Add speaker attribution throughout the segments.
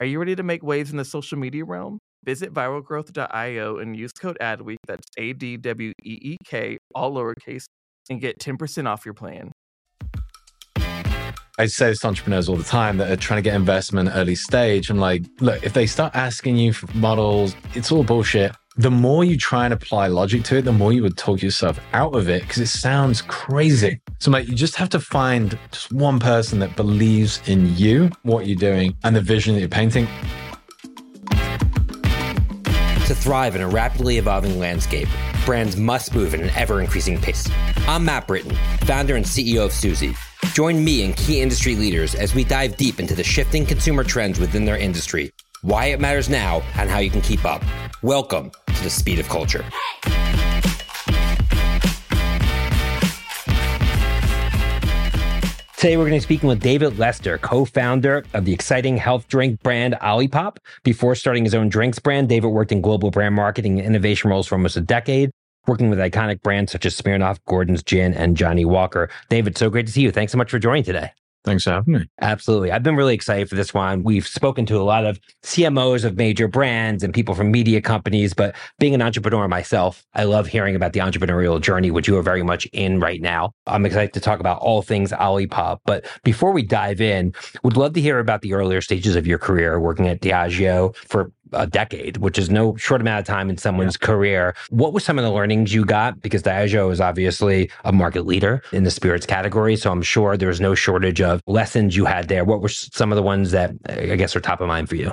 Speaker 1: Are you ready to make waves in the social media realm? Visit viralgrowth.io and use code ADWEEK, that's A D W E E K, all lowercase, and get 10% off your plan.
Speaker 2: I say this to entrepreneurs all the time that are trying to get investment early stage. I'm like, look, if they start asking you for models, it's all bullshit. The more you try and apply logic to it, the more you would talk yourself out of it because it sounds crazy. So, mate, you just have to find just one person that believes in you, what you're doing, and the vision that you're painting.
Speaker 3: To thrive in a rapidly evolving landscape, brands must move at an ever increasing pace. I'm Matt Britton, founder and CEO of Suzy. Join me and key industry leaders as we dive deep into the shifting consumer trends within their industry, why it matters now, and how you can keep up. Welcome to the speed of culture. Today, we're going to be speaking with David Lester, co founder of the exciting health drink brand Olipop. Before starting his own drinks brand, David worked in global brand marketing and innovation roles for almost a decade, working with iconic brands such as Smirnoff, Gordon's Gin, and Johnnie Walker. David, so great to see you. Thanks so much for joining today.
Speaker 2: Thanks for having me.
Speaker 3: Absolutely. I've been really excited for this one. We've spoken to a lot of CMOs of major brands and people from media companies, but being an entrepreneur myself, I love hearing about the entrepreneurial journey, which you are very much in right now. I'm excited to talk about all things Olipop. But before we dive in, would love to hear about the earlier stages of your career working at Diageo for a decade, which is no short amount of time in someone's yeah. career. What were some of the learnings you got? Because Diageo is obviously a market leader in the spirits category. So I'm sure there was no shortage of lessons you had there. What were some of the ones that I guess are top of mind for you?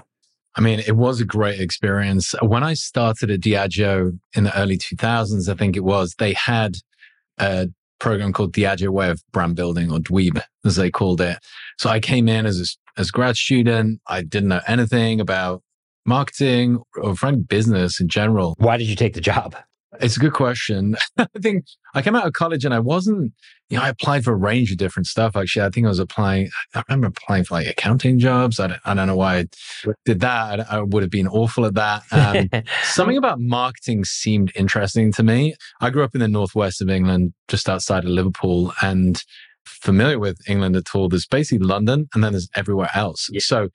Speaker 2: I mean, it was a great experience. When I started at Diageo in the early 2000s, I think it was, they had a program called Diageo Way of Brand Building or DWEB, as they called it. So I came in as a, as grad student. I didn't know anything about marketing or frankly business in general.
Speaker 3: Why did you take the job?
Speaker 2: It's a good question. I think I came out of college and I wasn't, you know, I applied for a range of different stuff. Actually, I think I was applying, I remember applying for like accounting jobs. I don't, I don't know why I did that. I, I would have been awful at that. Um, something about marketing seemed interesting to me. I grew up in the northwest of England, just outside of Liverpool and familiar with England at all. There's basically London and then there's everywhere else. Yeah. So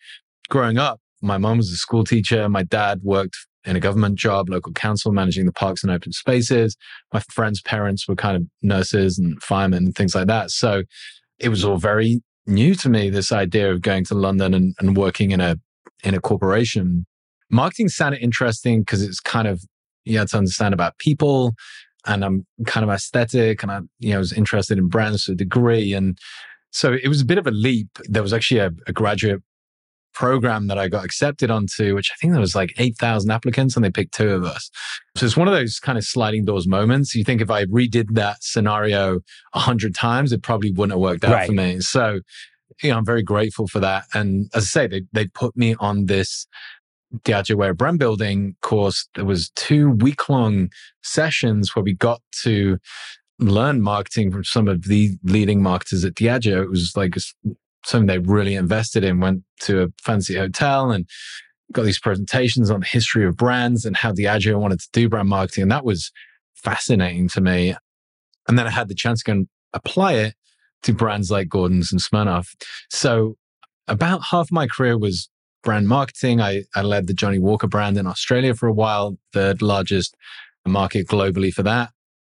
Speaker 2: growing up, my mom was a school teacher. My dad worked in a government job, local council, managing the parks and open spaces. My friends' parents were kind of nurses and firemen and things like that. So it was all very new to me, this idea of going to London and, and working in a in a corporation. Marketing sounded interesting because it's kind of you had to understand about people and I'm kind of aesthetic and I, you know, was interested in brands to a degree. And so it was a bit of a leap. There was actually a, a graduate program that I got accepted onto, which I think there was like 8,000 applicants and they picked two of us. So it's one of those kind of sliding doors moments. You think if I redid that scenario a hundred times, it probably wouldn't have worked out right. for me. So, you know, I'm very grateful for that. And as I say, they, they put me on this Diageo Way of Brand Building course. There was two week long sessions where we got to learn marketing from some of the leading marketers at Diageo. It was like something they really invested in, went to a fancy hotel and got these presentations on the history of brands and how Diageo wanted to do brand marketing. And that was fascinating to me. And then I had the chance to apply it to brands like Gordon's and Smirnoff. So about half my career was brand marketing. I, I led the Johnnie Walker brand in Australia for a while, third largest market globally for that.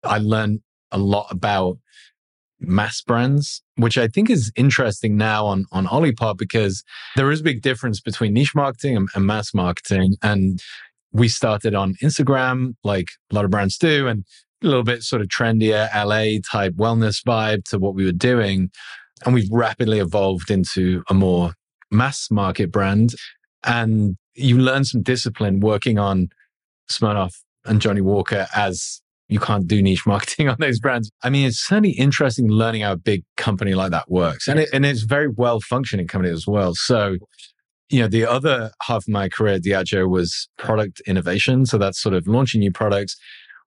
Speaker 2: I learned a lot about mass brands, which I think is interesting now on, on Olipop because there is a big difference between niche marketing and, and mass marketing. And we started on Instagram, like a lot of brands do, and a little bit sort of trendier LA type wellness vibe to what we were doing. And we've rapidly evolved into a more mass market brand. And you learn some discipline working on Smirnoff and Johnnie Walker as you can't do niche marketing on those brands. I mean, it's certainly interesting learning how a big company like that works. And, it, and it's very well functioning company as well. So, you know, the other half of my career at Diageo was product innovation. So that's sort of launching new products.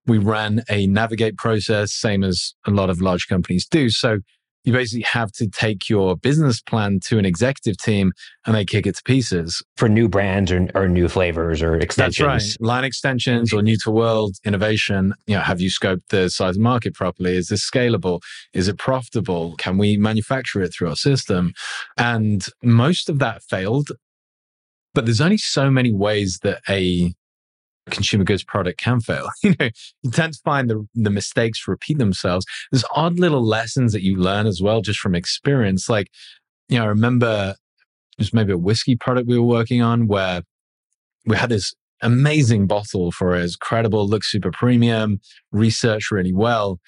Speaker 2: We ran a navigate process, same as a lot of large companies do. So you basically have to take your business plan to an executive team and they kick it to pieces
Speaker 3: for new brands or, or new flavors or extensions.
Speaker 2: That's right. Line extensions or new to world innovation. You know, have you scoped the size of market properly? Is this scalable? Is it profitable? Can we manufacture it through our system? And most of that failed. But there's only so many ways that a consumer goods product can fail. You know, you tend to find the, the mistakes repeat themselves. There's odd little lessons that you learn as well, just from experience. Like, you know, I remember was maybe a whiskey product we were working on where we had this amazing bottle for it. It's credible, looks super premium, researched really well.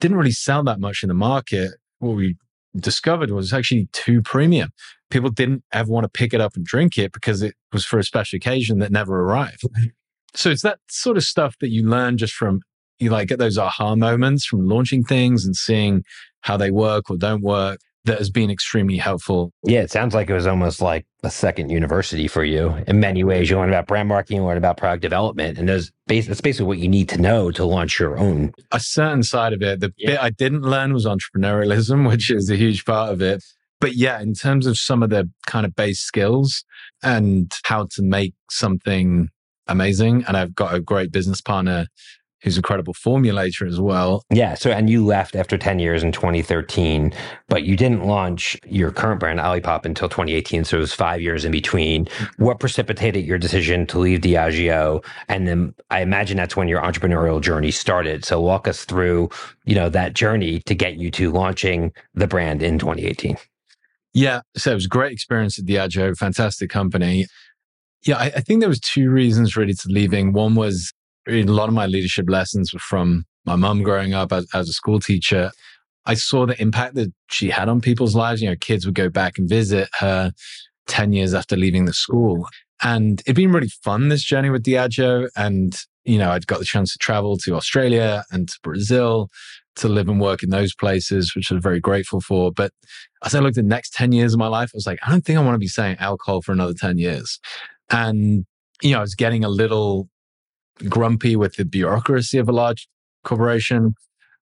Speaker 2: Didn't really sell that much in the market. What we discovered was actually too premium. People didn't ever want to pick it up and drink it because it was for a special occasion that never arrived. So it's that sort of stuff that you learn just from you like get those aha moments from launching things and seeing how they work or don't work that has been extremely helpful.
Speaker 3: Yeah, it sounds like it was almost like a second university for you in many ways. You learn about brand marketing, you learn about product development, and those that's basically what you need to know to launch your own.
Speaker 2: A certain side of it. The yeah. bit I didn't learn was entrepreneurialism, which is a huge part of it. But yeah, in terms of some of the kind of base skills and how to make something amazing. And I've got a great business partner who's an incredible formulator as well.
Speaker 3: Yeah. So, and you left after 10 years in 2013, but you didn't launch your current brand, Olipop, until 2018. So it was five years in between. Mm-hmm. What precipitated your decision to leave Diageo? And then I imagine that's when your entrepreneurial journey started. So walk us through, you know, that journey to get you to launching the brand in 2018.
Speaker 2: Yeah. So it was a great experience at Diageo, fantastic company. Yeah, I, I think there was two reasons really to leaving. One was a lot of my leadership lessons were from my mum growing up as, as a school teacher. I saw the impact that she had on people's lives. You know, kids would go back and visit her 10 years after leaving the school. And it'd been really fun, this journey with Diageo. And, you know, I'd got the chance to travel to Australia and to Brazil to live and work in those places, which I was very grateful for. But as I looked at the next 10 years of my life, I was like, I don't think I want to be saying alcohol for another 10 years. And, you know, I was getting a little grumpy with the bureaucracy of a large corporation.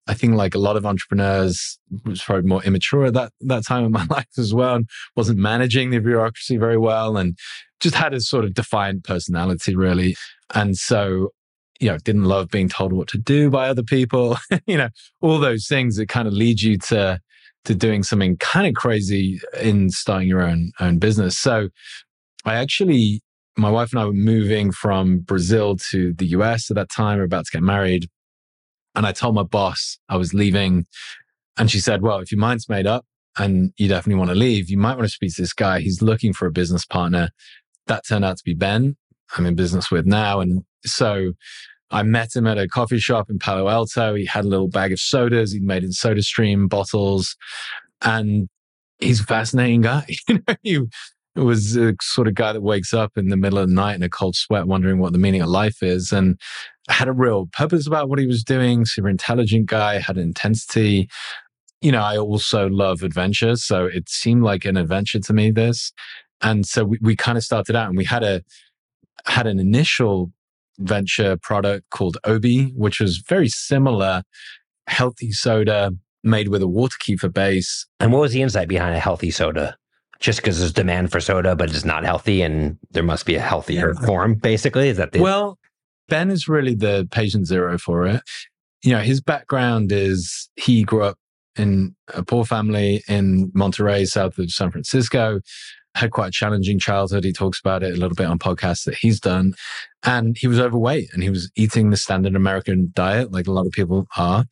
Speaker 2: I think like a lot of entrepreneurs was probably more immature at that, that time in my life as well and wasn't managing the bureaucracy very well and just had a sort of defiant personality really. And so, you know, didn't love being told what to do by other people, you know, all those things that kind of lead you to, to doing something kind of crazy in starting your own, own business. So I actually my wife and I were moving from Brazil to the US at that time. We are about to get married. And I told my boss I was leaving. And she said, Well, if your mind's made up and you definitely want to leave, you might want to speak to this guy. He's looking for a business partner. That turned out to be Ben, I'm in business with now. And so I met him at a coffee shop in Palo Alto. He had a little bag of sodas he'd made in SodaStream bottles. And he's a fascinating guy. you know, he was a sort of guy that wakes up in the middle of the night in a cold sweat, wondering what the meaning of life is, and had a real purpose about what he was doing. Super intelligent guy, had intensity. You know, I also love adventure, so it seemed like an adventure to me. This, and so we, we kind of started out, and we had a had an initial venture product called Obi, which was very similar, healthy soda made with a water kefir base.
Speaker 3: And what was the insight behind a healthy soda? Just because there's demand for soda, but it's not healthy and there must be a healthier yeah. form, basically? Is that the.
Speaker 2: Well, Ben is really the patient zero for it. You know, his background is he grew up in a poor family in Monterey, south of San Francisco had quite a challenging childhood. He talks about it a little bit on podcasts that he's done. And he was overweight and he was eating the standard American diet, like a lot of people are.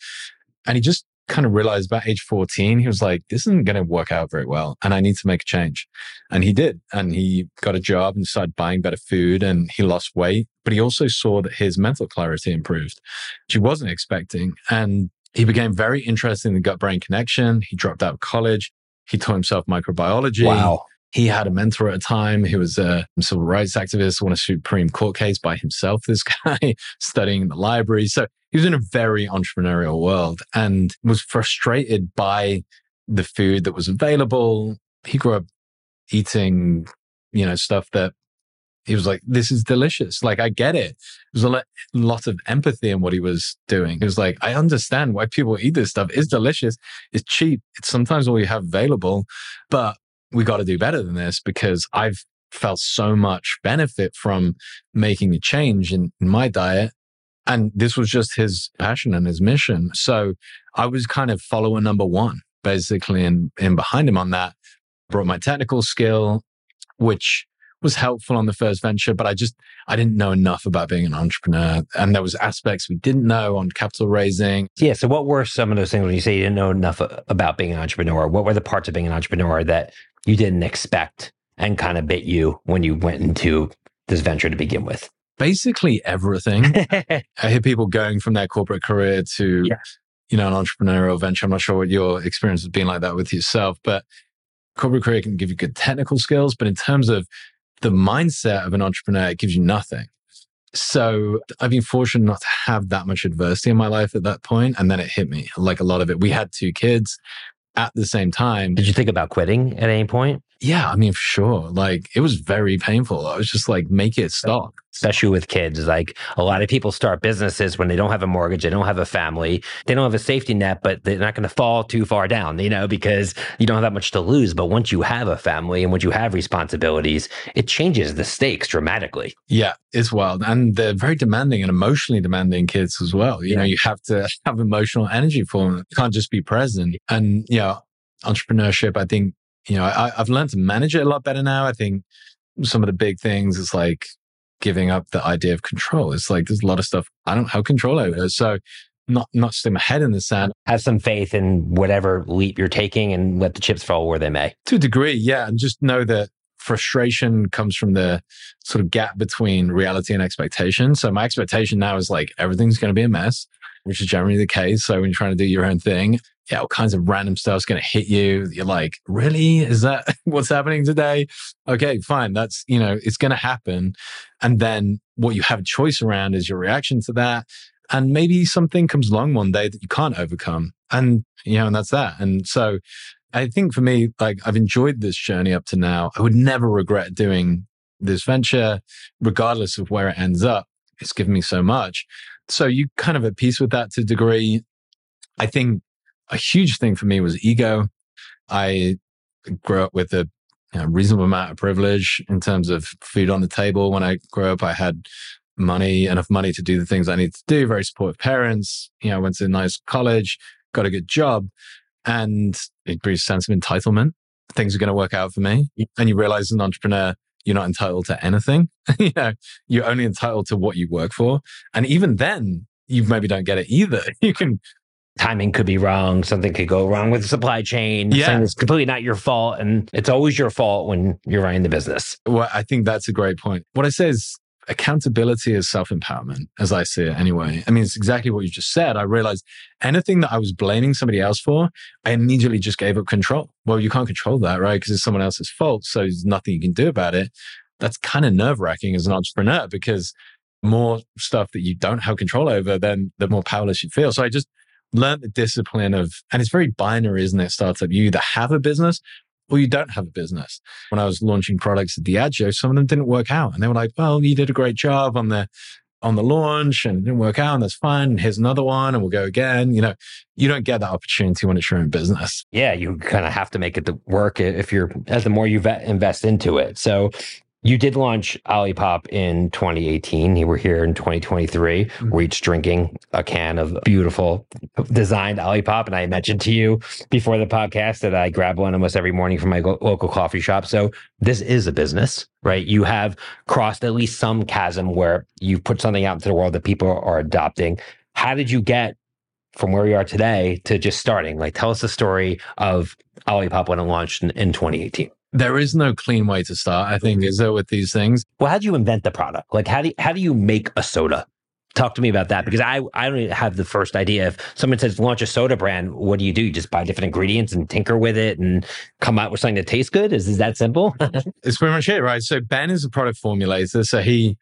Speaker 2: And he just kind of realized about age 14, he was like, this isn't going to work out very well. And I need to make a change. And he did. And he got a job and started buying better food and he lost weight. But he also saw that his mental clarity improved, which he wasn't expecting. And he became very interested in the gut brain connection. He dropped out of college. He taught himself microbiology.
Speaker 3: Wow.
Speaker 2: He had a mentor at a time. who was a civil rights activist, won a Supreme Court case by himself, this guy, studying in the library. So he was in a very entrepreneurial world and was frustrated by the food that was available. He grew up eating, you know, stuff that he was like, this is delicious. Like, I get it. There's a lot of empathy in what he was doing. He was like, I understand why people eat this stuff. It's delicious. It's cheap. It's sometimes all you have available, but we got to do better than this because I've felt so much benefit from making a change in, in my diet. And this was just his passion and his mission. So I was kind of follower number one, basically, and, and behind him on that. Brought my technical skill, which was helpful on the first venture, but I just, I didn't know enough about being an entrepreneur. And there was aspects we didn't know on capital raising.
Speaker 3: Yeah. So what were some of those things when you say you didn't know enough about being an entrepreneur? What were the parts of being an entrepreneur that you didn't expect and kind of bit you when you went into this venture to begin with?
Speaker 2: Basically everything. I hear people going from their corporate career to, yeah. you know, an entrepreneurial venture. I'm not sure what your experience has been like that with yourself, but corporate career can give you good technical skills, but in terms of the mindset of an entrepreneur, it gives you nothing. So I've been fortunate not to have that much adversity in my life at that point, And then it hit me like a lot of it. We had two kids at the same time.
Speaker 3: Did you think about quitting at any point?
Speaker 2: Yeah, I mean, for sure. Like it was very painful. I was just like, make it stop.
Speaker 3: Especially with kids. Like a lot of people start businesses when they don't have a mortgage, they don't have a family, they don't have a safety net, but they're not going to fall too far down, you know, because you don't have that much to lose. But once you have a family and once you have responsibilities, it changes the stakes dramatically.
Speaker 2: Yeah, it's wild. And they're very demanding and emotionally demanding kids as well. You yeah. know, you have to have emotional energy for them. You can't just be present. And, you know, entrepreneurship, I think you know, I, I've learned to manage it a lot better now. I think some of the big things is like giving up the idea of control. It's like there's a lot of stuff I don't have control over. So not not stick my head in the sand.
Speaker 3: Have some faith in whatever leap you're taking and let the chips fall where they may.
Speaker 2: To a degree, yeah. And just know that frustration comes from the sort of gap between reality and expectation. So my expectation now is like everything's going to be a mess, which is generally the case. So when you're trying to do your own thing, yeah, all kinds of random stuff's going to hit you. You're like, really? Is that what's happening today? Okay, fine. That's, you know, it's going to happen. And then what you have a choice around is your reaction to that. And maybe something comes along one day that you can't overcome. And, you know, and that's that. And so I think for me, like I've enjoyed this journey up to now. I would never regret doing this venture, regardless of where it ends up. It's given me so much. So you kind of at peace with that to a degree. I think a huge thing for me was ego. I grew up with a you know, reasonable amount of privilege in terms of food on the table. When I grew up, I had money, enough money to do the things I needed to do, very supportive parents. You know, went to a nice college, got a good job, and it breeds sense of entitlement. Things are going to work out for me. And you realize as an entrepreneur, you're not entitled to anything. you know, you're only entitled to what you work for. And even then, you maybe don't get it either. You can
Speaker 3: timing could be wrong. Something could go wrong with the supply chain. Yeah. It's completely not your fault. And it's always your fault when you're running the business.
Speaker 2: Well, I think that's a great point. What I say is accountability is self empowerment, as I see it anyway. I mean, it's exactly what you just said. I realized anything that I was blaming somebody else for, I immediately just gave up control. Well, you can't control that, right? Because it's someone else's fault. So there's nothing you can do about it. That's kind of nerve wracking as an entrepreneur because more stuff that you don't have control over, then the more powerless you feel. So I just learned the discipline of, and it's very binary, isn't it? Startup. You either have a business or you don't have a business. When I was launching products at Diageo, some of them didn't work out. And they were like, well, you did a great job on the on the launch and it didn't work out and that's fine. And here's another one and we'll go again. You know, you don't get that opportunity when it's your own business.
Speaker 3: Yeah, you kind of have to make it work if you're as the more you invest into it. So you did launch Olipop in 2018. You were here in 2023. Mm-hmm. We're each drinking a can of beautiful designed Olipop. And I mentioned to you before the podcast that I grab one almost every morning from my local coffee shop. So this is a business, right? You have crossed at least some chasm where you put something out into the world that people are adopting. How did you get from where you are today to just starting? Like, tell us the story of Olipop when it launched in, in 2018
Speaker 2: there is no clean way to start, I think, is there with these things?
Speaker 3: Well, how do you invent the product? Like how do you, how do you make a soda? Talk to me about that because I, I don't have the first idea. If someone says launch a soda brand, what do you do? You just buy different ingredients and tinker with it and come out with something that tastes good? Is, is that simple?
Speaker 2: it's pretty much it, right? So Ben is a product formulator. So he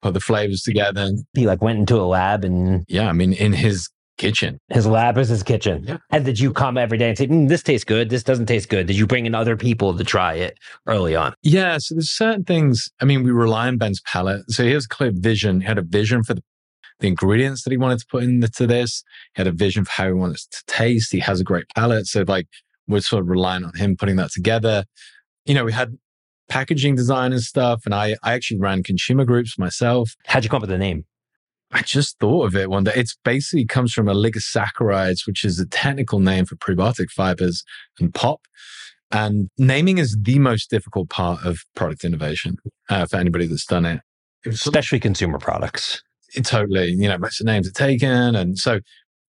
Speaker 2: put the flavors together.
Speaker 3: He like went into a lab and
Speaker 2: yeah, I mean, in his kitchen.
Speaker 3: His lab is his kitchen. Yeah. And did you come every day and say, mm, this tastes good, this doesn't taste good? Did you bring in other people to try it early on?
Speaker 2: Yeah. So there's certain things. I mean, we rely on Ben's palate. So he has a clear vision. He had a vision for the, the ingredients that he wanted to put into this. He had a vision for how he wanted it to taste. He has a great palate. So like we're sort of relying on him putting that together. You know, we had packaging design and stuff. And I, I actually ran consumer groups myself.
Speaker 3: How'd you come up with the name?
Speaker 2: I just thought of it one day. It's basically comes from oligosaccharides, which is a technical name for prebiotic fibers and pop. And naming is the most difficult part of product innovation uh, for anybody that's done it.
Speaker 3: Especially consumer products.
Speaker 2: It, totally. You know, most of the names are taken. And so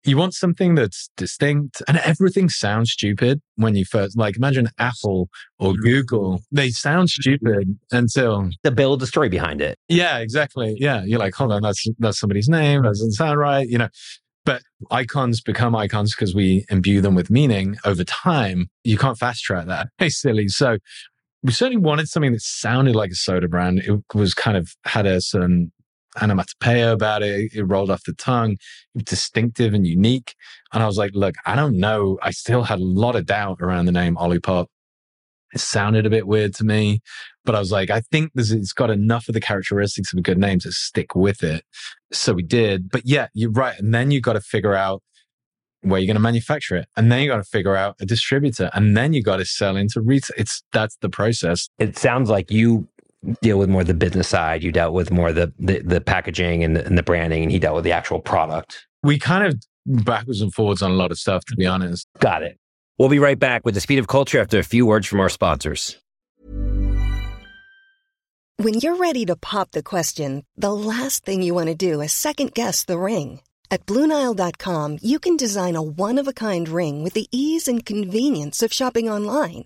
Speaker 2: you want something that's distinct and everything sounds stupid when you first like imagine apple or mm-hmm. google they sound stupid until
Speaker 3: to build a story behind it.
Speaker 2: Yeah exactly. Yeah you're like hold on that's that's somebody's name that doesn't sound right you know? But icons become icons because we imbue them with meaning over time. You can't fast track that. Hey silly. So we certainly wanted something that sounded like a soda brand. It was kind of had a certain onomatopoeia about it. It rolled off the tongue, distinctive and unique. And I was like, look, I don't know. I still had a lot of doubt around the name Olipop. It sounded a bit weird to me, but I was like, I think this, it's got enough of the characteristics of a good name to stick with it. So we did. But yeah, you're right. And then you got to figure out where you're going to manufacture it. And then you got to figure out a distributor. And then you got to sell into retail. It's that's the process.
Speaker 3: It sounds like you deal with more the business side. You dealt with more the the, the packaging and the, and the branding, and he dealt with the actual product.
Speaker 2: We kind of backwards and forwards on a lot of stuff, to be honest.
Speaker 3: Got it. We'll be right back with the speed of culture after a few words from our sponsors.
Speaker 4: When you're ready to pop the question, the last thing you want to do is second guess the ring. At BlueNile.com, you can design a one of a kind ring with the ease and convenience of shopping online.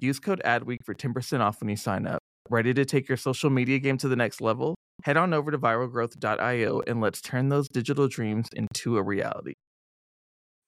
Speaker 1: Use code ADWEEK for 10% off when you sign up. Ready to take your social media game to the next level? Head on over to viralgrowth.io and let's turn those digital dreams into a reality.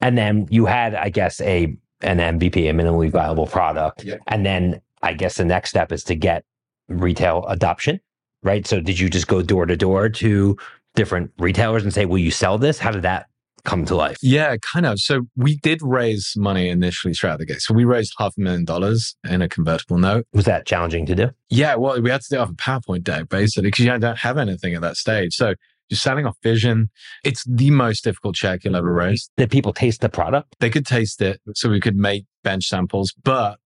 Speaker 3: And then you had, I guess, a an MVP, a minimally viable product. Yep. And then I guess the next step is to get retail adoption, right? So did you just go door to door to different retailers and say, "Will you sell this?" How did that come to life?
Speaker 2: Yeah, kind of. So we did raise money initially straight out the gate. So we raised half a million dollars in a convertible note.
Speaker 3: Was that challenging to do?
Speaker 2: Yeah, well, we had to do it off a PowerPoint deck basically because you don't have anything at that stage. So you're selling off vision. It's the most difficult check you'll ever raise.
Speaker 3: Did people taste the product?
Speaker 2: They could taste it, so we could make bench samples, but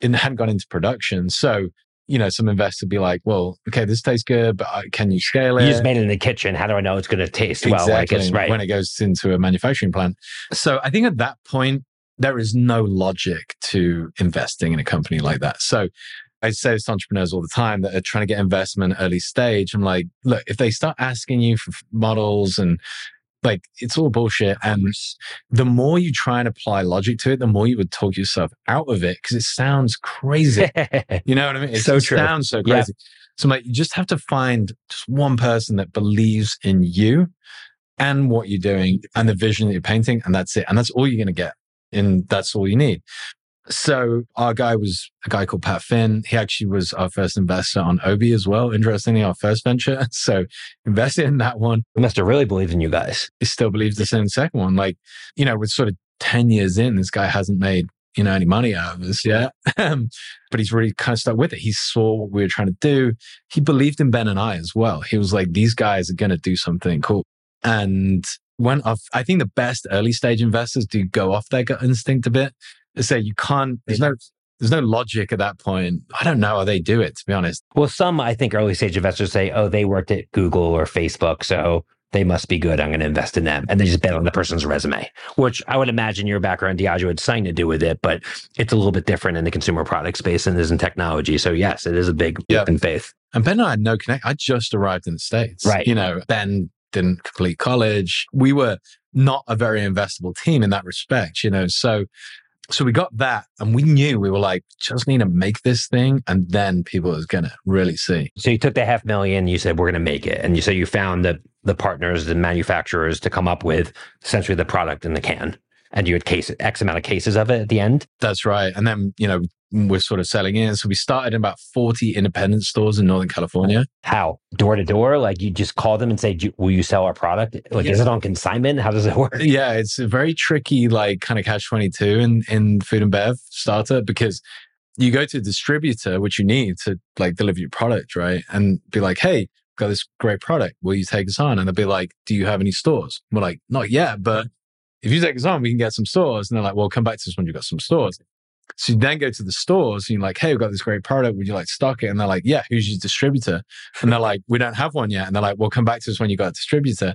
Speaker 2: it hadn't gone into production. So you know, some investors be like, well, okay, this tastes good, but uh, can you scale it?
Speaker 3: You just made it in the kitchen. How do I know it's going to taste well?
Speaker 2: Exactly.
Speaker 3: Like right.
Speaker 2: When it goes into a manufacturing plant. So I think at that point, there is no logic to investing in a company like that. So I say this to entrepreneurs all the time that are trying to get investment early stage. I'm like, look, if they start asking you for models and like it's all bullshit. And the more you try and apply logic to it, the more you would talk yourself out of it because it sounds crazy. you know what I mean? It
Speaker 3: so true.
Speaker 2: sounds so crazy. Yeah. So like, you just have to find just one person that believes in you and what you're doing and the vision that you're painting. And that's it. And that's all you're going to get. And that's all you need. So our guy was a guy called Pat Finn. He actually was our first investor on Obi as well. Interestingly, our first venture. So invested in that one.
Speaker 3: He must have really believed in you guys.
Speaker 2: He still believes the same second one. Like, you know, with sort of 10 years in, this guy hasn't made, you know, any money out of this yet. but he's really kind of stuck with it. He saw what we were trying to do. He believed in Ben and I as well. He was like, these guys are going to do something cool. And when I think the best early stage investors do go off their gut instinct a bit say you can't. There's no there's no logic at that point. I don't know how they do it, to be honest.
Speaker 3: Well, some I think early stage investors say, oh, they worked at Google or Facebook, so they must be good. I'm going to invest in them. And they just bet on the person's resume, which I would imagine your background, Diageo, had something to do with it, but it's a little bit different in the consumer product space and is in technology. So, yes, it is a big yeah. in faith.
Speaker 2: And Ben and I had no connect. I just arrived in the States.
Speaker 3: Right.
Speaker 2: You know, Ben didn't complete college. We were not a very investable team in that respect, you know. So so we got that and we knew we were like just need to make this thing and then people is to really see.
Speaker 3: So you took the half million you said we're to make it and you said you found the the partners the manufacturers to come up with essentially the product in the can and you had case x amount of cases of it at the end
Speaker 2: that's right and then you know we're sort of selling in. So we started in about 40 independent stores in Northern California.
Speaker 3: How? Door to door? Like you just call them and say, will you sell our product? Like, yeah. is it on consignment? How does it work?
Speaker 2: Yeah, it's a very tricky, like kind of catch 22 in, in food and bev startup because you go to a distributor, which you need to like deliver your product, right? And be like, hey, got this great product. Will you take us on? And they'll be like, do you have any stores? We're like, not yet, but if you take us on, we can get some stores. And they're like, well, come back to us when you've got some stores. So you then go to the stores and you're like, hey, we've got this great product. Would you like to stock it? And they're like, yeah, who's your distributor? And they're like, we don't have one yet. And they're like, well, come back to us when you got a distributor.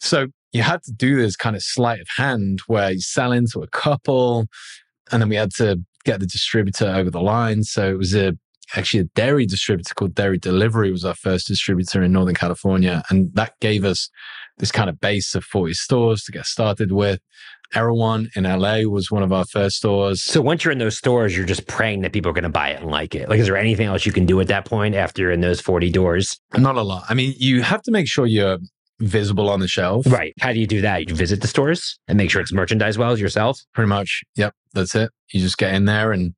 Speaker 2: So you had to do this kind of sleight of hand where you sell into a couple and then we had to get the distributor over the line. So it was a actually a dairy distributor called Dairy Delivery was our first distributor in Northern California. And that gave us this kind of base of 40 stores to get started with. Erewhon in LA was one of our first stores.
Speaker 3: So once you're in those stores, you're just praying that people are going to buy it and like it. Like, is there anything else you can do at that point after you're in those 40 doors?
Speaker 2: Not a lot. I mean, you have to make sure you're visible on the shelf.
Speaker 3: Right. How do you do that? You visit the stores and make sure it's merchandised well as yourself?
Speaker 2: Pretty much. Yep. That's it. You just get in there and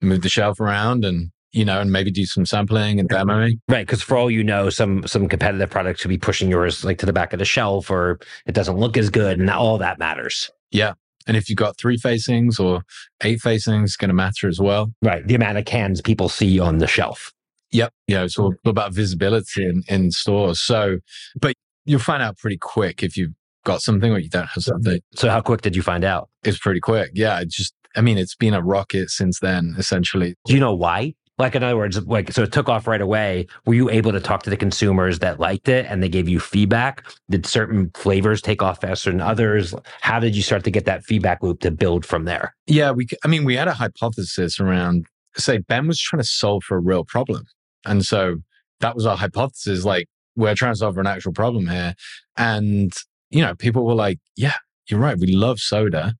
Speaker 2: move the shelf around and you know, and maybe do some sampling and demoing.
Speaker 3: Right. Cause for all you know, some some competitive products could be pushing yours like to the back of the shelf or it doesn't look as good and all that matters.
Speaker 2: Yeah. And if you've got three facings or eight facings, it's going to matter as well.
Speaker 3: Right. The amount of cans people see on the shelf.
Speaker 2: Yep. Yeah. It's all about visibility in, in stores. So, but you'll find out pretty quick if you've got something or you don't have something. Mm-hmm.
Speaker 3: So, how quick did you find out?
Speaker 2: It's pretty quick. Yeah. It just, I mean, it's been a rocket since then, essentially.
Speaker 3: Do you know why? Like in other words, like so it took off right away. Were you able to talk to the consumers that liked it and they gave you feedback? Did certain flavors take off faster than others? How did you start to get that feedback loop to build from there?
Speaker 2: Yeah, we I mean we had a hypothesis around say Ben was trying to solve for a real problem. And so that was our hypothesis like we're trying to solve for an actual problem here. And you know, people were like, yeah, you're right. We love soda.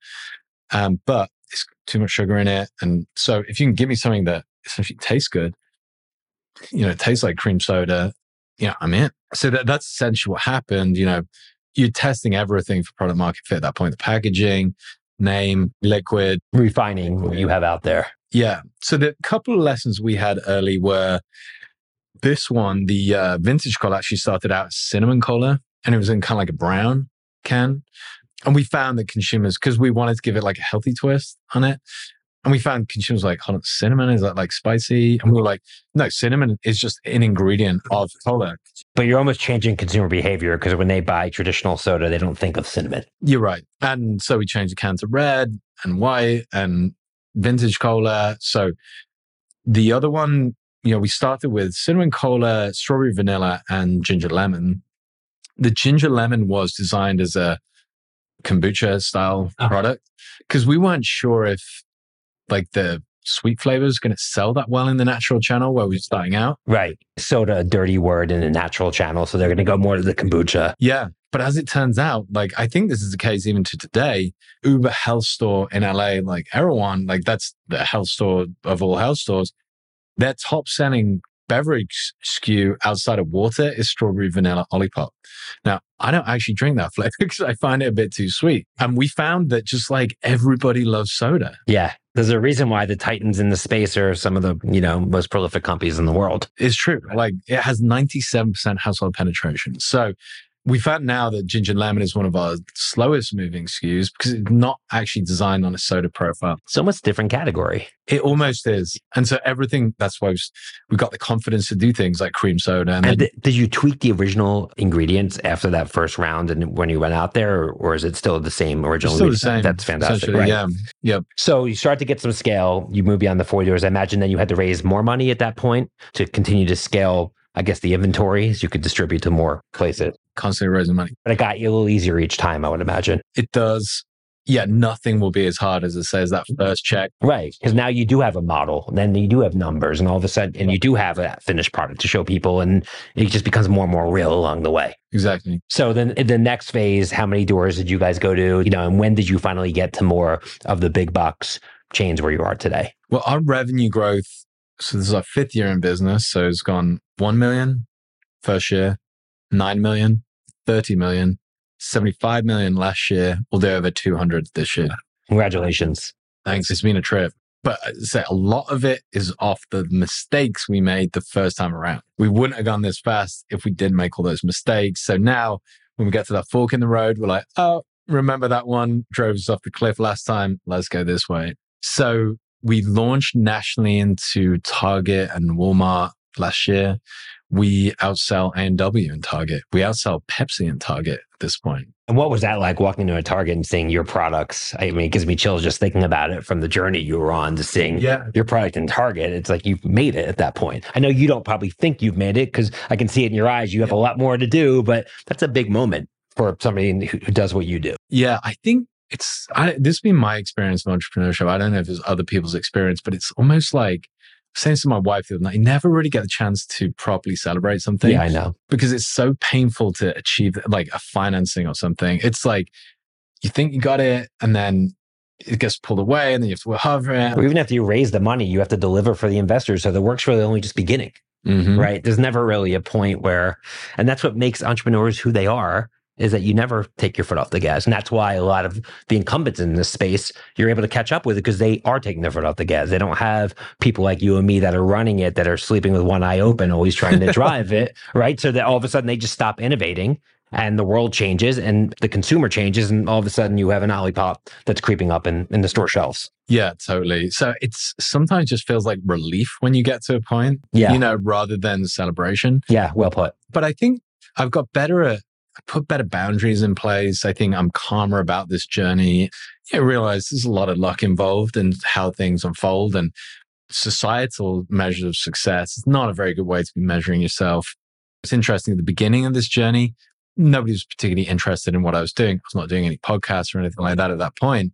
Speaker 2: Um, but it's too much sugar in it. And so if you can give me something that essentially tastes good, you know, it tastes like cream soda, know, I'm in. So that, that's essentially what happened. You know, you're testing everything for product market fit at that point, the packaging, name, liquid.
Speaker 3: Refining what you have out there.
Speaker 2: Yeah. So the couple of lessons we had early were this one, the uh, vintage cola actually started out cinnamon cola and it was in kind of like a brown can. And we found that consumers, because we wanted to give it like a healthy twist on it, and we found consumers like, hold on, cinnamon, is that like spicy? And we were like, no, cinnamon is just an ingredient of cola.
Speaker 3: But you're almost changing consumer behavior because when they buy traditional soda, they don't think of cinnamon.
Speaker 2: You're right. And so we changed the can to red and white and vintage cola. So the other one, you know, we started with cinnamon cola, strawberry vanilla, and ginger lemon. The ginger lemon was designed as a kombucha style
Speaker 3: Oh.
Speaker 2: product because we weren't sure if like the sweet flavor is going to sell that well in the natural channel where we we're starting out.
Speaker 3: Right. Soda, a dirty word in the natural channel. So they're going to go more to the kombucha.
Speaker 2: Yeah. But as it turns out, like I think this is the case even to today, Uber Health Store in LA, like Erewhon, like that's the health store of all health stores. Their top selling beverage SKU outside of water is strawberry vanilla Olipop. Now, I don't actually drink that flavor because I find it a bit too sweet. And we found that just like everybody loves soda.
Speaker 3: Yeah. There's a reason why the titans in the space are some of the, you know, most prolific companies in the world.
Speaker 2: It's true. Like it has 97% household penetration. So we found now that ginger lemon is one of our slowest moving SKUs because it's not actually designed on a soda profile.
Speaker 3: So much different category.
Speaker 2: It almost is. And so everything, that's why we got the confidence to do things like cream soda. And,
Speaker 3: And
Speaker 2: then,
Speaker 3: did you tweak the original ingredients after that first round and when you went out there, or, or is it still the same original?
Speaker 2: it's still the same.
Speaker 3: That's fantastic. Right.
Speaker 2: Yeah. Yep.
Speaker 3: So you start to get some scale. You move beyond the 40 doors. I imagine then you had to raise more money at that point to continue to scale, I guess, the inventories you could distribute to more places.
Speaker 2: Constantly raising money.
Speaker 3: But it got you a little easier each time, I would imagine.
Speaker 2: It does. Yeah. Nothing will be as hard as it says that first check.
Speaker 3: Right. Because now you do have a model, then you do have numbers, and all of a sudden, and you do have a finished product to show people, and it just becomes more and more real along the way.
Speaker 2: Exactly.
Speaker 3: So then in the next phase, how many doors did you guys go to? You know, and when did you finally get to more of the big box chains where you are today?
Speaker 2: Well, our revenue growth. So this is our fifth year in business. So it's gone 1 million first year, 9 million, 30 million, 75 million last year. We'll do over 200 this year.
Speaker 3: Congratulations.
Speaker 2: Thanks. It's been a trip. But say a lot of it is off the mistakes we made the first time around. We wouldn't have gone this fast if we didn't make all those mistakes. So now when we get to that fork in the road, we're like, oh, remember that one drove us off the cliff last time? Let's go this way. So we launched nationally into Target and Walmart last year. We outsell A&W and Target. We outsell Pepsi in Target at this point.
Speaker 3: And what was that like walking into a Target and seeing your products? I mean, it gives me chills just thinking about it from the journey you were on to seeing
Speaker 2: Yeah.
Speaker 3: your product in Target. It's like you've made it at that point. I know you don't probably think you've made it because I can see it in your eyes. You have a lot more to do, but that's a big moment for somebody who does what you do.
Speaker 2: Yeah, I think it's I, this been my experience of entrepreneurship. I don't know if it's other people's experience, but it's almost like saying to my wife the other night, you never really get the chance to properly celebrate something
Speaker 3: Yeah, I know.
Speaker 2: because it's so painful to achieve like a financing or something. It's like you think you got it and then it gets pulled away and then you have to hard it.
Speaker 3: Or even after you raise the money, you have to deliver for the investors. So the work's really only just beginning.
Speaker 2: Mhm.
Speaker 3: right? There's never really a point where, and that's what makes entrepreneurs who they are, is that you never take your foot off the gas. And that's why a lot of the incumbents in this space, you're able to catch up with it because they are taking their foot off the gas. They don't have people like you and me that are running it, that are sleeping with one eye open, always trying to drive it, right? So that all of a sudden they just stop innovating and the world changes and the consumer changes. And all of a sudden you have an Olipop that's creeping up in, in the store shelves.
Speaker 2: Yeah, totally. So it's sometimes just feels like relief when you get to a point,
Speaker 3: Yeah.
Speaker 2: you know, rather than celebration.
Speaker 3: Yeah. Well put.
Speaker 2: but I think I've got better at I put better boundaries in place. I think I'm calmer about this journey. I realize there's a lot of luck involved in how things unfold and societal measures of success. It's not a very good way to be measuring yourself. It's interesting at the beginning of this journey, nobody was particularly interested in what I was doing. I was not doing any podcasts or anything like that at that point.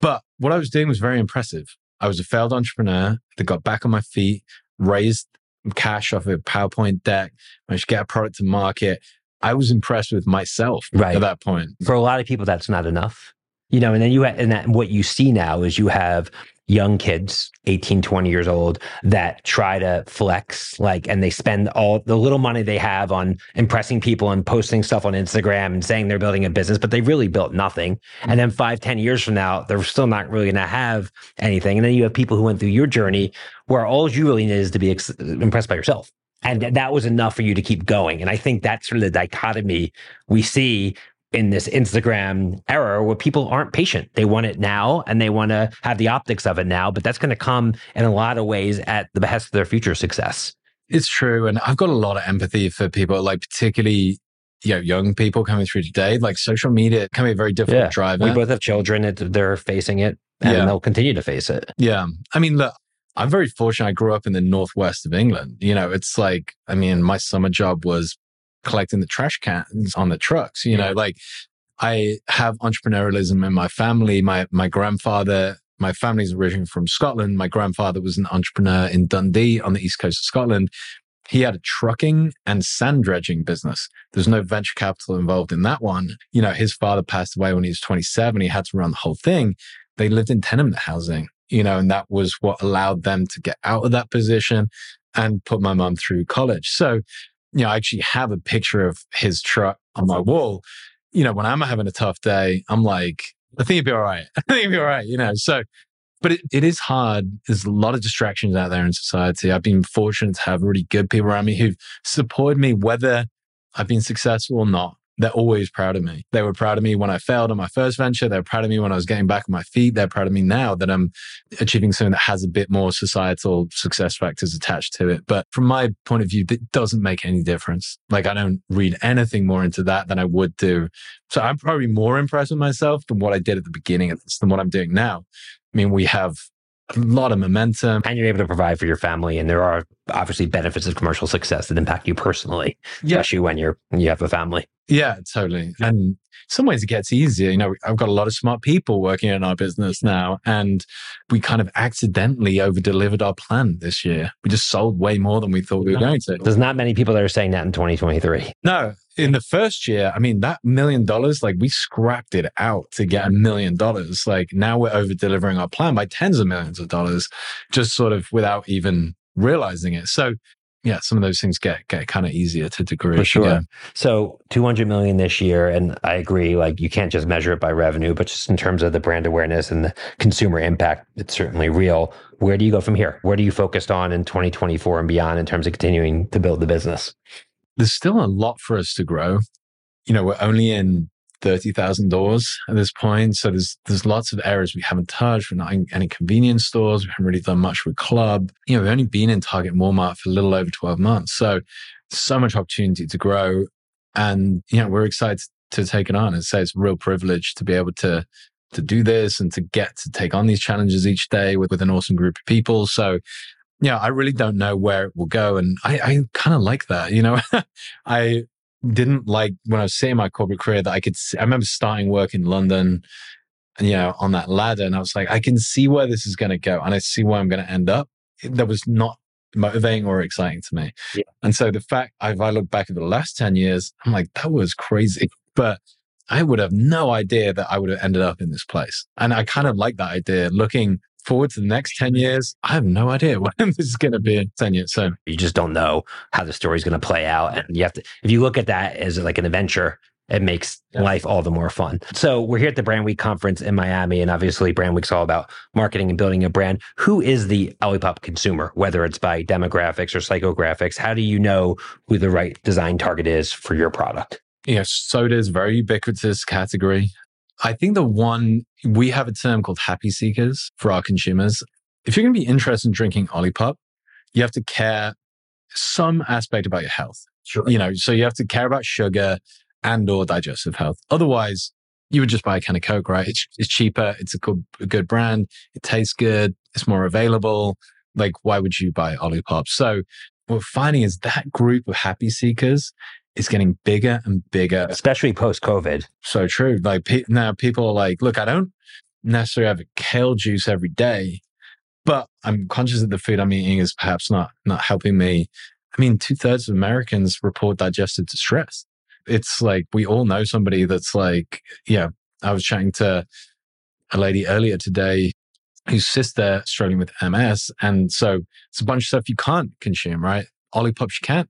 Speaker 2: But what I was doing was very impressive. I was a failed entrepreneur that got back on my feet, raised cash off a PowerPoint deck, managed to get a product to market. I was impressed with myself
Speaker 3: Right.
Speaker 2: at that point.
Speaker 3: for a lot of people that's not enough you know and then you ha- and that what you see now is you have young kids 18 20 years old that try to flex like and they spend all the little money they have on impressing people and posting stuff on instagram and saying they're building a business but they really built nothing and then five ten years from now they're still not really going to have anything and then you have people who went through your journey where all you really need is to be ex- impressed by yourself and th- that was enough for you to keep going and i think that's sort of the dichotomy we see in this Instagram era where people aren't patient. They want it now and they want to have the optics of it now, but that's going to come in a lot of ways at the behest of their future success.
Speaker 2: It's true. And I've got a lot of empathy for people, like particularly you know, young people coming through today. Like social media can be a very difficult yeah. driver.
Speaker 3: We both have children. It, they're facing it and yeah. they'll continue to face it.
Speaker 2: Yeah. I mean, look, I'm very fortunate. I grew up in the northwest of England. You know, it's like, I mean, my summer job was collecting the trash cans on the trucks. You know, like I have entrepreneurialism in my family. My my grandfather, my family's originally from Scotland. My grandfather was an entrepreneur in Dundee on the east coast of Scotland. He had a trucking and sand dredging business. There's no venture capital involved in that one. You know, his father passed away when he was 27. He had to run the whole thing. They lived in tenement housing, you know, and that was what allowed them to get out of that position and put my mom through college. So you know, I actually have a picture of his truck on my wall. You know, when I'm having a tough day, I'm like, I think it'll be all right. I think it'll be all right, you know. So, but it, it is hard. There's a lot of distractions out there in society. I've been fortunate to have really good people around me who've supported me, whether I've been successful or not they're always proud of me. They were proud of me when I failed on my first venture. They're proud of me when I was getting back on my feet. They're proud of me now that I'm achieving something that has a bit more societal success factors attached to it. But from my point of view, it doesn't make any difference. Like I don't read anything more into that than I would do. So I'm probably more impressed with myself than what I did at the beginning of this than what I'm doing now. I mean, we have a lot of momentum.
Speaker 3: And you're able to provide for your family. And there are obviously benefits of commercial success that impact you personally, yeah. especially when you're you have a family.
Speaker 2: Yeah, totally. And in some ways it gets easier. You know, I've got a lot of smart people working in our business now, and we kind of accidentally over delivered our plan this year. We just sold way more than we thought we were going to.
Speaker 3: There's not many people that are saying that in 2023.
Speaker 2: No, in the first year, I mean, that million dollars, like we scrapped it out to get a million dollars. Like now we're over delivering our plan by tens of millions of dollars, just sort of without even realizing it. So yeah, some of those things get get kind of easier to degree.
Speaker 3: For sure. Yeah. So 200 million this year, and I agree. Like you can't just measure it by revenue, but just in terms of the brand awareness and the consumer impact, it's certainly real. Where do you go from here? Where are you focused on in 2024 and beyond in terms of continuing to build the business?
Speaker 2: There's still a lot for us to grow. You know, we're only in 30,000 doors at this point. So there's, there's lots of areas we haven't touched. We're not in any convenience stores. We haven't really done much with club. You know, we've only been in Target and Walmart for a little over 12 months. So so much opportunity to grow. And, you know, we're excited to take it on and say it's a real privilege to be able to, to do this and to get to take on these challenges each day with, with an awesome group of people. So, yeah, I really don't know where it will go. And I, I kind of like that. You know, I didn't like when I was saying my corporate career that I could, see, I remember starting work in London and, you know, on that ladder. And I was like, I can see where this is going to go and I see where I'm going to end up. That was not motivating or exciting to me. Yeah. And so the fact, if I look back at the last 10 years, I'm like, that was crazy. But I would have no idea that I would have ended up in this place. And I kind of like that idea looking forward to the next 10 years, I have no idea when this is going to be in 10 years. So
Speaker 3: you just don't know how the story is going to play out. And you have to, if you look at that as like an adventure, it makes yeah. life all the more fun. So we're here at the Brand Week conference in Miami, and obviously Brand Week's all about marketing and building a brand. Who is the Olipop consumer, whether it's by demographics or psychographics? How do you know who the right design target is for your product?
Speaker 2: Yes, soda is very ubiquitous category. I think the one we have a term called happy seekers for our consumers. If you're going to be interested in drinking Olipop, you have to care some aspect about your health. Sure. You know, so you have to care about sugar and or digestive health. Otherwise, you would just buy a can of Coke, right? It's, it's cheaper. It's a good, a good brand. It tastes good. It's more available. Like, why would you buy Olipop? So what we're finding is that group of happy seekers is getting bigger and bigger,
Speaker 3: especially post COVID.
Speaker 2: So true. Like pe- now, people are like, look, I don't necessarily have a kale juice every day, but I'm conscious that the food I'm eating is perhaps not not helping me. I mean, two thirds of Americans report digestive distress. It's like we all know somebody that's like, yeah. I was chatting to a lady earlier today whose sister struggling with MS, and so it's a bunch of stuff you can't consume, right? Olipops you can't.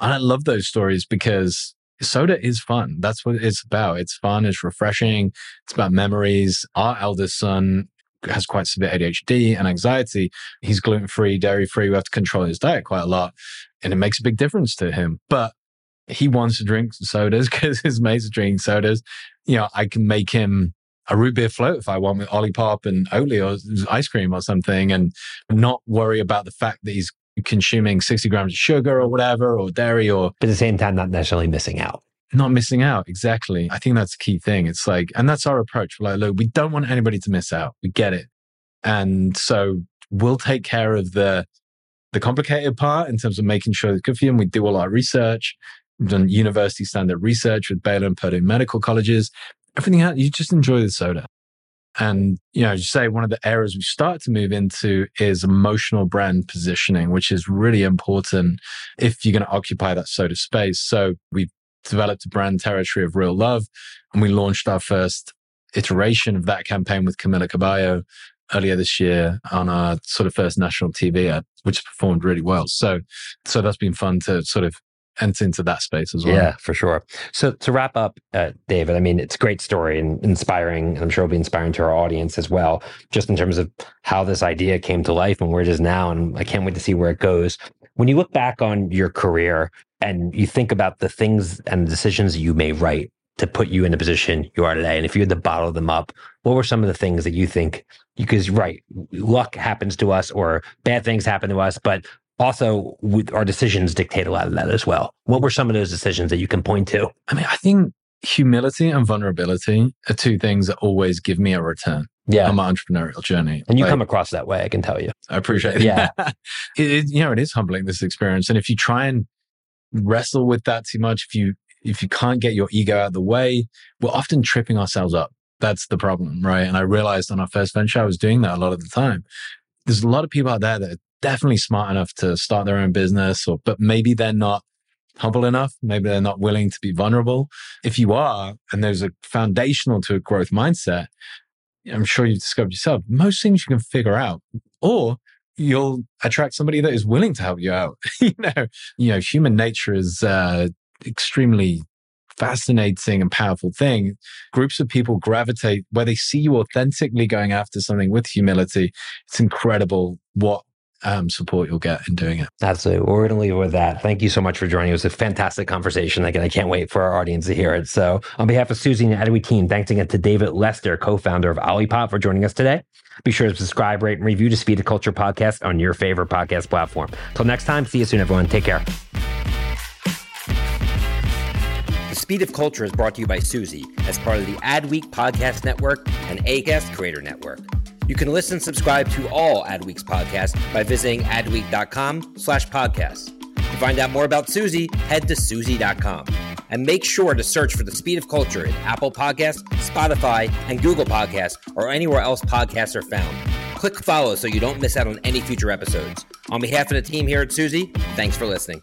Speaker 2: And I love those stories because soda is fun. That's what it's about. It's fun. It's refreshing. It's about memories. Our eldest son has quite severe ADHD and anxiety. He's gluten free, dairy free. We have to control his diet quite a lot. And it makes a big difference to him. But he wants to drink sodas because his mates are drinking sodas. You know, I can make him a root beer float if I want with Olipop and Oatly or ice cream or something and not worry about the fact that he's consuming 60 grams of sugar or whatever or dairy or.
Speaker 3: But at the same time, not necessarily missing out.
Speaker 2: Not missing out. Exactly. I think that's the key thing. It's like, and that's our approach. We're like, look, we don't want anybody to miss out. We get it. And so we'll take care of the, the complicated part in terms of making sure it's good for you. And we do all our research. We've done university standard research with Baylor and Purdue medical colleges. Everything else, you just enjoy the soda. And, you know, you say one of the areas we start to move into is emotional brand positioning, which is really important if you're going to occupy that soda space. So we've developed a brand territory of real love and we launched our first iteration of that campaign with Camila Cabello earlier this year on our sort of first national TV ad, which performed really well. So, so that's been fun to sort of enter into that space as well.
Speaker 3: Yeah, for sure. So to wrap up, uh, David, I mean, it's a great story and inspiring. And I'm sure it'll be inspiring to our audience as well, just in terms of how this idea came to life and where it is now. And I can't wait to see where it goes. When you look back on your career and you think about the things and the decisions you made right to put you in the position you are today, and if you had to bottle them up, what were some of the things that you think? Because right, luck happens to us, or bad things happen to us, but also our decisions dictate a lot of that as well. What were some of those decisions that you can point to?
Speaker 2: I mean, I think humility and vulnerability are two things that always give me a return
Speaker 3: yeah.
Speaker 2: on my entrepreneurial journey.
Speaker 3: And you like, come across that way, I can tell you.
Speaker 2: I appreciate it.
Speaker 3: Yeah.
Speaker 2: it, it, you know, it is humbling this experience. And if you try and wrestle with that too much, if you if you can't get your ego out of the way, we're often tripping ourselves up. That's the problem, right? And I realized on our first venture, I was doing that a lot of the time. There's a lot of people out there that definitely smart enough to start their own business or but maybe they're not humble enough maybe they're not willing to be vulnerable if you are and there's a foundational to a growth mindset i'm sure you've discovered yourself most things you can figure out or you'll attract somebody that is willing to help you out you know you know human nature is uh, extremely fascinating and powerful thing. Groups of people gravitate where they see you authentically going after something with humility. It's incredible what um, support you'll get in doing it.
Speaker 3: Absolutely. We're going to leave it with that. Thank you so much for joining. It was a fantastic conversation. Again, I can't wait for our audience to hear it. So, on behalf of Suzy and Adweek team, thanks again to David Lester, co founder of Olipop, for joining us today. Be sure to subscribe, rate, and review the Speed of Culture podcast on your favorite podcast platform. Till next time, see you soon, everyone. Take care. The Speed of Culture is brought to you by Suzy as part of the Adweek Podcast Network and ACAST Creator Network. You can listen and subscribe to all Adweek's podcasts by visiting adweek.com slash podcasts. To find out more about Suzy, head to Suzy.com. And make sure to search for The Speed of Culture in Apple Podcasts, Spotify, and Google Podcasts, or anywhere else podcasts are found. Click follow so you don't miss out on any future episodes. On behalf of the team here at Suzy, thanks for listening.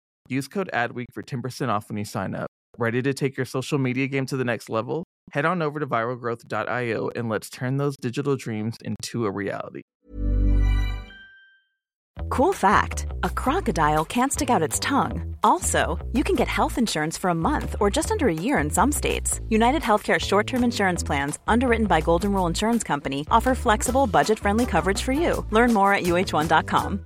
Speaker 1: Use code ADWEEK for 10% off when you sign up. Ready to take your social media game to the next level? Head on over to viralgrowth.io and let's turn those digital dreams into a reality.
Speaker 5: Cool fact a crocodile can't stick out its tongue. Also, you can get health insurance for a month or just under a year in some states. United Healthcare short term insurance plans, underwritten by Golden Rule Insurance Company, offer flexible, budget friendly coverage for you. Learn more at uh1.com.